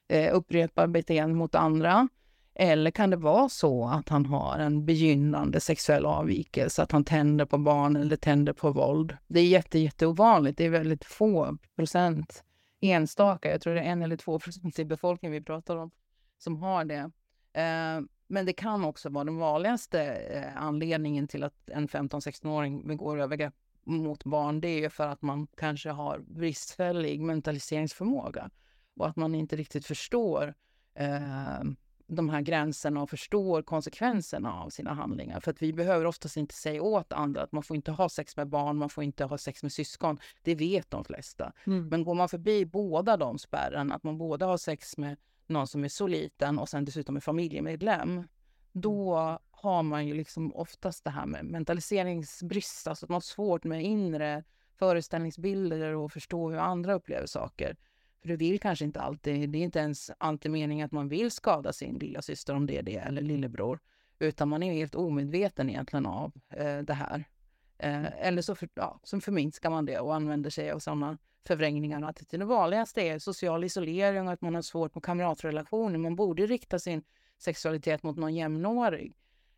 eh, upprepar beteende mot andra? Eller kan det vara så att han har en begynnande sexuell avvikelse, att han tänder på barn eller tänder på våld? Det är jätte, jätteovanligt. Det är väldigt få procent, enstaka, jag tror det är en eller två procent i befolkningen vi pratar om, som har det. Eh, men det kan också vara den vanligaste eh, anledningen till att en 15-16-åring begår övergrepp mot barn. Det är för att man kanske har bristfällig mentaliseringsförmåga och att man inte riktigt förstår eh, de här gränserna och förstår konsekvenserna av sina handlingar. För att vi behöver oftast inte säga åt andra att man får inte ha sex med barn, man får inte ha sex med syskon. Det vet de flesta. Mm. Men går man förbi båda de spärren, att man både har sex med någon som är så liten och sen dessutom är familjemedlem, då mm. har man ju liksom oftast det här med mentaliseringsbrist, alltså att man har svårt med inre föreställningsbilder och förstå hur andra upplever saker. Du vill kanske inte alltid, det är inte ens alltid meningen att man vill skada sin lilla syster om det är det, eller lillebror. Utan man är helt omedveten egentligen av eh, det här. Eh, eller så, för, ja, så förminskar man det och använder sig av sådana förvrängningar och attityder. Det vanligaste är social isolering och att man har svårt med kamratrelationer. Man borde rikta sin sexualitet mot någon jämnårig.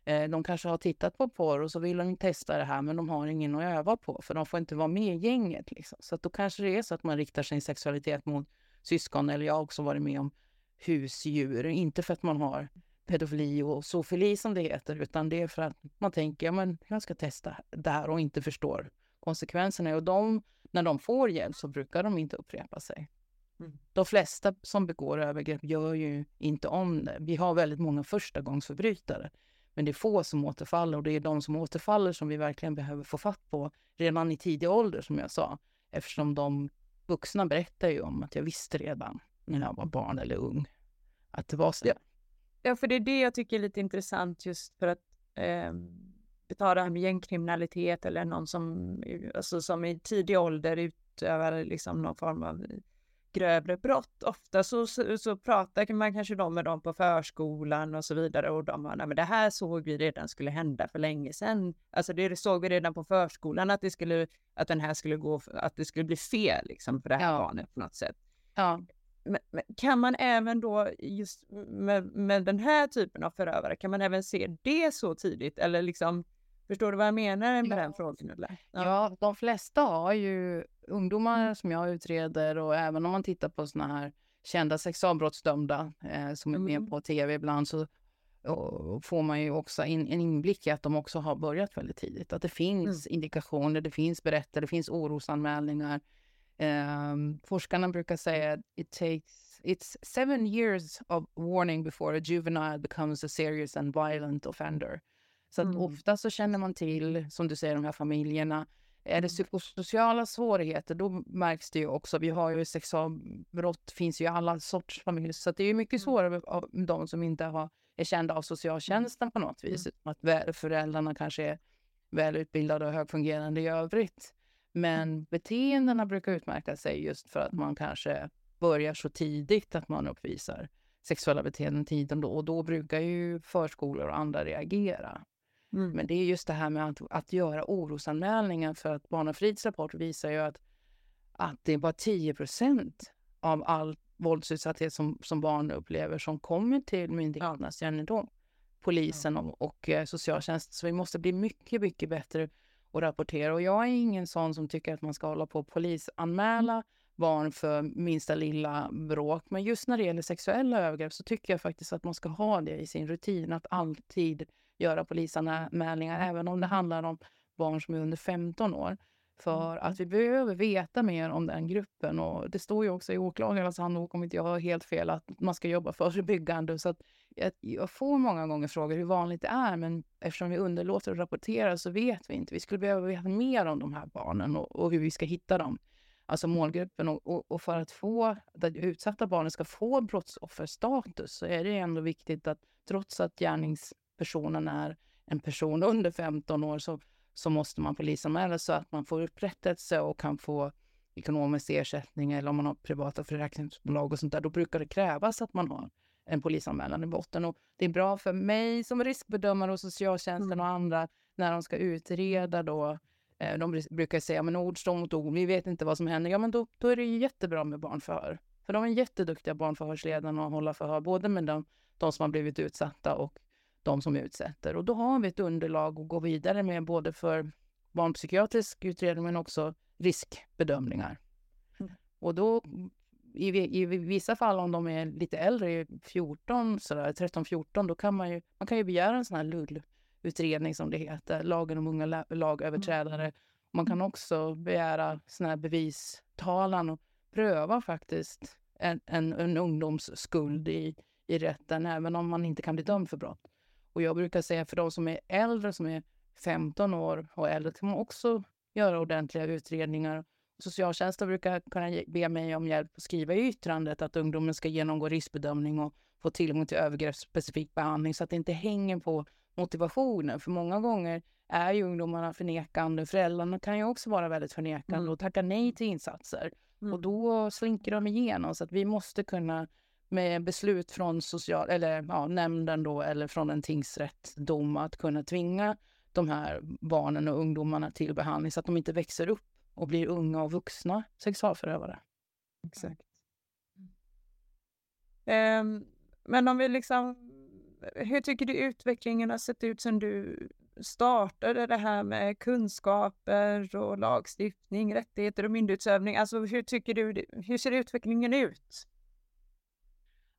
Eh, de kanske har tittat på porr och så vill de testa det här men de har ingen att öva på för de får inte vara med i gänget. Liksom. Så att då kanske det är så att man riktar sin sexualitet mot syskon eller jag har också varit med om husdjur. Inte för att man har pedofili och zoofili som det heter, utan det är för att man tänker ja, men jag ska testa det här och inte förstår konsekvenserna. Och de, när de får hjälp så brukar de inte upprepa sig. Mm. De flesta som begår övergrepp gör ju inte om det. Vi har väldigt många förstagångsförbrytare, men det är få som återfaller och det är de som återfaller som vi verkligen behöver få fatt på redan i tidig ålder, som jag sa. Eftersom de vuxna berättar ju om att jag visste redan när jag var barn eller ung att det var så. Ja. Ja, för det är det jag tycker är lite intressant just för att eh, ta det här med gängkriminalitet eller någon som, alltså, som i tidig ålder utövar liksom någon form av grövre brott. Ofta så, så, så pratar man kanske då med dem på förskolan och så vidare och de nej men det här såg vi redan skulle hända för länge sedan. Alltså det såg vi redan på förskolan att det skulle, att den här skulle gå, att det skulle bli fel liksom för det här ja. barnet på något sätt. Ja kan man även då just med, med den här typen av förövare, kan man även se det så tidigt eller liksom Förstår du vad jag menar med ja. den frågan? Eller? Ja. ja, de flesta har ju ungdomar mm. som jag utreder och även om man tittar på såna här kända sexualbrottsdömda eh, som är med mm. på tv ibland så får man ju också in, en inblick i att de också har börjat väldigt tidigt. Att det finns mm. indikationer, det finns berättelser, det finns orosanmälningar. Um, forskarna brukar säga att it takes it's seven years of warning before a juvenile becomes a serious and violent offender. Så att mm. ofta så känner man till, som du säger, de här familjerna. Är det mm. psykosociala svårigheter, då märks det ju också. Vi har ju sexualbrott, finns ju i alla sorts familjer. Så det är mycket mm. svårare av de som inte har, är kända av socialtjänsten på något vis. Mm. Att föräldrarna kanske är välutbildade och högfungerande i övrigt. Men beteendena brukar utmärka sig just för att man kanske börjar så tidigt att man uppvisar sexuella beteenden tidigt och då brukar ju förskolor och andra reagera. Mm. Men det är just det här med att, att göra orosanmälningar för att Barnafrids rapport visar ju att, att det är bara 10% av all våldsutsatthet som, som barn upplever som kommer till myndigheternas kännedom. Polisen och, och eh, socialtjänsten. Så vi måste bli mycket, mycket bättre och rapportera. Och jag är ingen sån som tycker att man ska hålla på och polisanmäla barn för minsta lilla bråk. Men just när det gäller sexuella övergrepp så tycker jag faktiskt att man ska ha det i sin rutin, att alltid göra polisanmälningar, även om det handlar om barn som är under 15 år. För mm. att vi behöver veta mer om den gruppen. Och det står ju också i åklagarens handbok, om inte jag har helt fel, att man ska jobba förebyggande. Så att jag, jag får många gånger frågor hur vanligt det är, men eftersom vi underlåter att rapportera så vet vi inte. Vi skulle behöva veta mer om de här barnen och, och hur vi ska hitta dem. Alltså målgruppen. Och, och, och för att få att utsatta barnen ska få brottsofferstatus så är det ändå viktigt att trots att gärningspersonen är en person under 15 år så så måste man polisanmäla så att man får upprättelse och kan få ekonomisk ersättning eller om man har privata försäkringsbolag och sånt där, då brukar det krävas att man har en polisanmälan i botten. Och det är bra för mig som riskbedömare och socialtjänsten mm. och andra när de ska utreda då. Eh, de brukar säga, men ord står mot ord, vi vet inte vad som händer. Ja, men då, då är det ju jättebra med barnförhör. För de är jätteduktiga barnförhörsledarna att hålla förhör, både med de, de som har blivit utsatta och de som utsätter. Och då har vi ett underlag att gå vidare med både för barnpsykiatrisk utredning men också riskbedömningar. Mm. Och då i, i, vissa fall om de är lite äldre, 14, 13-14, då kan man ju, man kan ju begära en sån här LUL-utredning som det heter, lagen om unga lagöverträdare. Mm. Man kan också begära sån här bevistalan och pröva faktiskt en, en, en ungdomsskuld i, i rätten, även om man inte kan bli dömd för brott. Och jag brukar säga för de som är äldre, som är 15 år och äldre, kan man också göra ordentliga utredningar. Socialtjänsten brukar kunna be mig om hjälp att skriva i yttrandet att ungdomen ska genomgå riskbedömning och få tillgång till övergreppsspecifik behandling så att det inte hänger på motivationen. För många gånger är ju ungdomarna förnekande. Föräldrarna kan ju också vara väldigt förnekande mm. och tacka nej till insatser. Mm. Och då slinker de igenom. Så att vi måste kunna med beslut från social, eller, ja, nämnden då, eller från en tingsrätt dom att kunna tvinga de här barnen och ungdomarna till behandling så att de inte växer upp och blir unga och vuxna sexualförövare. Exakt. Um, men om vi liksom, hur tycker du utvecklingen har sett ut sedan du startade det här med kunskaper och lagstiftning, rättigheter och myndighetsövning? Alltså hur tycker du, hur ser utvecklingen ut?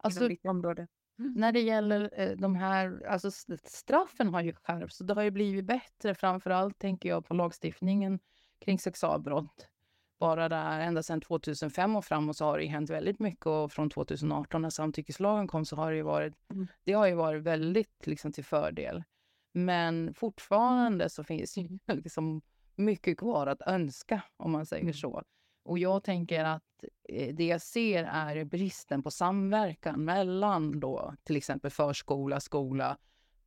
Alltså, ditt område? När det gäller eh, de här, alltså straffen har ju skärpts och det har ju blivit bättre. Framförallt tänker jag på lagstiftningen kring sexualbrott. Bara där ända sedan 2005 och framåt så har det hänt väldigt mycket och från 2018 när samtyckeslagen kom så har det ju varit, mm. det har ju varit väldigt liksom till fördel. Men fortfarande så finns det liksom mycket kvar att önska om man säger mm. så. Och jag tänker att eh, det jag ser är bristen på samverkan mellan då till exempel förskola, skola,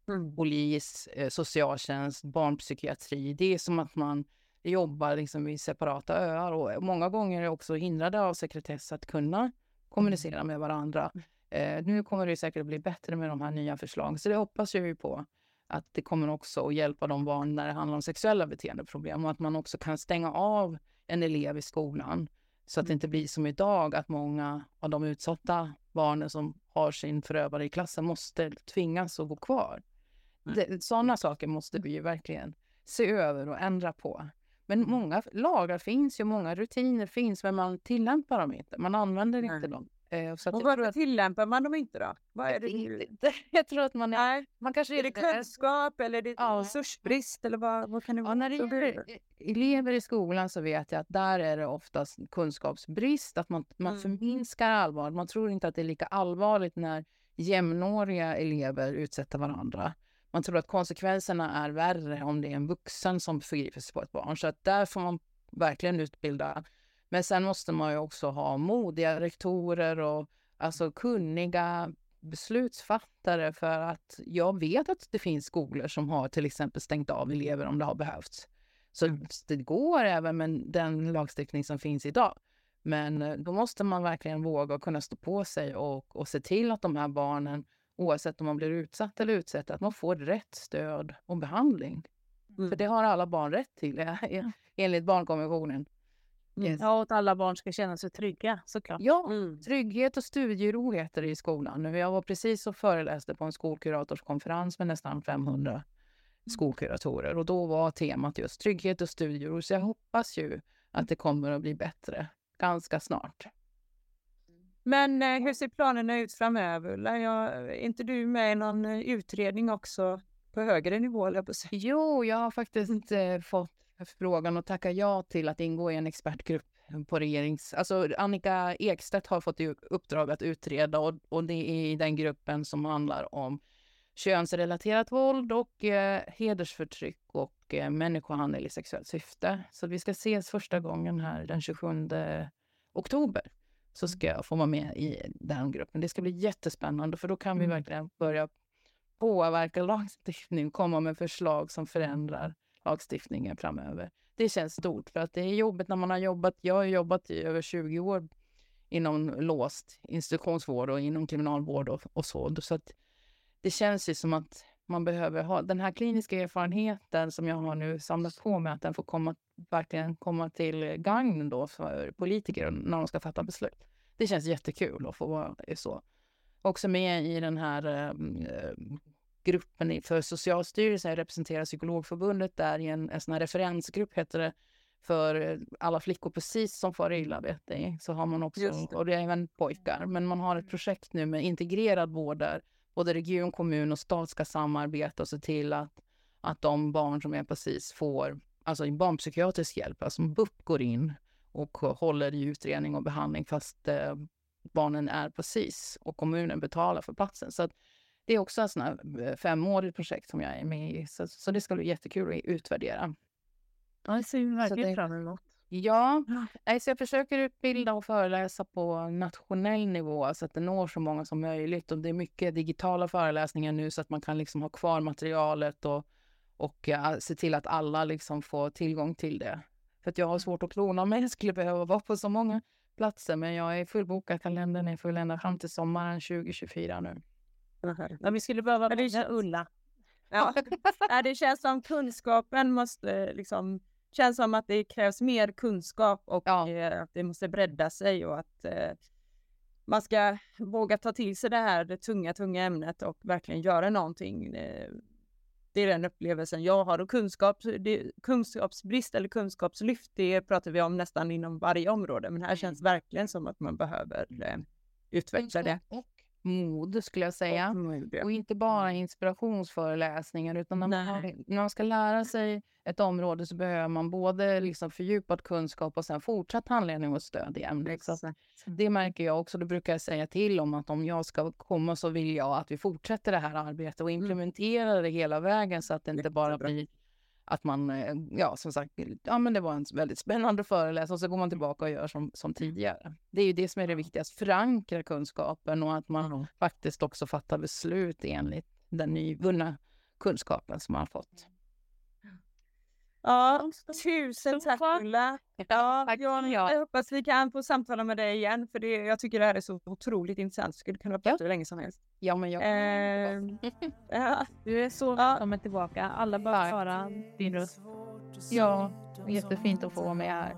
mm. polis, eh, socialtjänst, barnpsykiatri. Det är som att man jobbar liksom i separata öar och många gånger är också hindrade av sekretess att kunna kommunicera med varandra. Mm. Eh, nu kommer det säkert bli bättre med de här nya förslagen, så det hoppas jag ju på att det kommer också att hjälpa de barn när det handlar om sexuella beteendeproblem och att man också kan stänga av en elev i skolan så att det inte blir som idag att många av de utsatta barnen som har sin förövare i klassen måste tvingas att gå kvar. Sådana saker måste vi ju verkligen se över och ändra på. Men mm. många lagar finns ju, många rutiner finns, men man tillämpar dem inte. Man använder inte dem. Eh, så och varför att... tillämpar man dem inte då? Vad är det? Inte. Jag tror att man är... Man kanske är det kunskap eller är det ja. resursbrist eller vad, vad kan det vara? Ja, när det gäller elever i skolan så vet jag att där är det oftast kunskapsbrist, att man, man mm. förminskar allvaret. Man tror inte att det är lika allvarligt när jämnåriga elever utsätter varandra. Man tror att konsekvenserna är värre om det är en vuxen som förgriper sig på ett barn. Så att där får man verkligen utbilda men sen måste man ju också ha modiga rektorer och alltså kunniga beslutsfattare för att jag vet att det finns skolor som har till exempel stängt av elever om det har behövts. Så mm. det går även med den lagstiftning som finns idag. Men eh, då måste man verkligen våga kunna stå på sig och, och se till att de här barnen, oavsett om man blir utsatt eller utsatt, att man får rätt stöd och behandling. Mm. För det har alla barn rätt till enligt barnkonventionen. Yes. Ja, och att alla barn ska känna sig trygga såklart. Ja, mm. trygghet och studiero heter det i skolan. Jag var precis och föreläste på en skolkuratorskonferens med nästan 500 mm. skolkuratorer och då var temat just trygghet och studiero. Så jag hoppas ju att det kommer att bli bättre ganska snart. Men eh, hur ser planerna ut framöver Ulla? är inte du med i någon eh, utredning också på högre nivå? På jo, jag har faktiskt eh, fått frågan och tacka ja till att ingå i en expertgrupp på regerings... Alltså Annika Ekstedt har fått i uppdrag att utreda och, och det är i den gruppen som handlar om könsrelaterat våld och eh, hedersförtryck och eh, människohandel i sexuellt syfte. Så vi ska ses första gången här den 27 oktober. Så ska jag få vara med i den gruppen. Det ska bli jättespännande för då kan vi mm. verkligen börja påverka lagstiftning, komma med förslag som förändrar lagstiftningen framöver. Det känns stort för att det är jobbigt när man har jobbat. Jag har jobbat i över 20 år inom låst institutionsvård och inom kriminalvård och, och så. Så att det känns ju som att man behöver ha den här kliniska erfarenheten som jag har nu samlat på mig, att den får komma, verkligen komma till gagn då för politiker när de ska fatta beslut. Det känns jättekul att få vara så. Också med i den här eh, gruppen för Socialstyrelsen, jag representerar Psykologförbundet där i en, en sån här referensgrupp heter det, för alla flickor precis som far illa vet ni, så har man också, det. och det är även pojkar, men man har ett projekt nu med integrerad vård där både region, kommun och stat ska samarbeta och se till att, att de barn som är precis får alltså barnpsykiatrisk hjälp, alltså BUP går in och håller i utredning och behandling fast eh, barnen är precis och kommunen betalar för platsen. Så att det är också ett sånt eh, femårigt projekt som jag är med i. Så, så det ska bli jättekul att utvärdera. Ja, det ser vi verkligen det, fram emot. Ja, ja. Så jag försöker utbilda och föreläsa på nationell nivå så att det når så många som möjligt. Och det är mycket digitala föreläsningar nu så att man kan liksom ha kvar materialet och, och uh, se till att alla liksom får tillgång till det. För att jag har svårt att klona mig, jag skulle behöva vara på så många platser. Men jag är fullbokad. Kalendern är full ända fram till sommaren 2024 nu. Ja, vi skulle behöva det känns... Ulla. Ja. det känns som kunskapen måste liksom känns som att det krävs mer kunskap och ja. Eh, att det måste bredda sig och att eh, man ska våga ta till sig det här det tunga, tunga ämnet och verkligen göra någonting. Eh, det är den upplevelsen jag har och kunskap, det, kunskapsbrist eller kunskapslyft, det pratar vi om nästan inom varje område, men här känns mm. verkligen som att man behöver eh, utveckla det. Mod skulle jag säga. Ja. och inte bara mm. inspirationsföreläsningar utan när man, när man, ska lära sig ett område så behöver man både liksom fördjupad kunskap och sen fortsatt handledning och stöd i ämnet. Det märker jag också. Då brukar jag säga till om att om jag ska komma så vill jag att vi fortsätter det här arbetet och mm. implementerar det hela vägen så att det inte bara blir att man, eh, ja som sagt, ja men det var en väldigt spännande föreläsning och så går man tillbaka och gör som, som tidigare. Det är ju det som är det viktigaste, förankra kunskapen och att man mm. faktiskt också fattar beslut enligt den nyvunna kunskapen som man har fått. Ja, tusen tack Ulla. Ja, tack, jag, jag hoppas vi kan få samtala med dig igen för det, jag tycker det här är så otroligt intressant. Skulle kunna prata ja. hur länge som helst. Ja, men jag... Eh, ja. Du är så välkommen ja. tillbaka. Alla bara höra din röst. Ja, jättefint att få vara med här.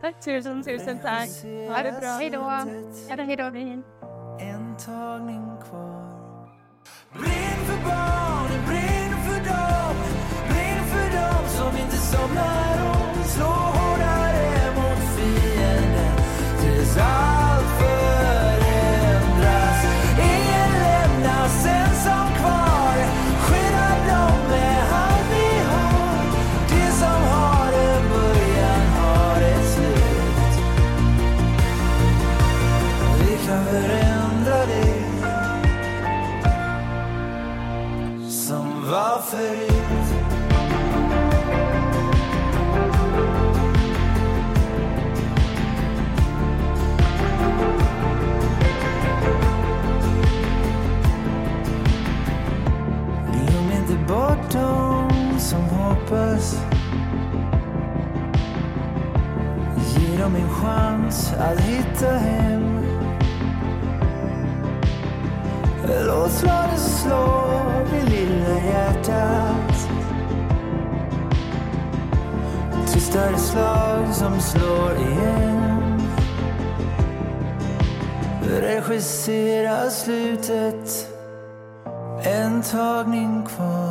Tack tusen, tusen tack. Ha det bra. Hej då. Hej då. En tagning kvar. Brinn för barnen, brinn som inte somnar om. Chans att hitta hem. Låt slaget slå i lilla hjärtat. Tystare slag som slår igen. Regissera slutet en tagning kvar.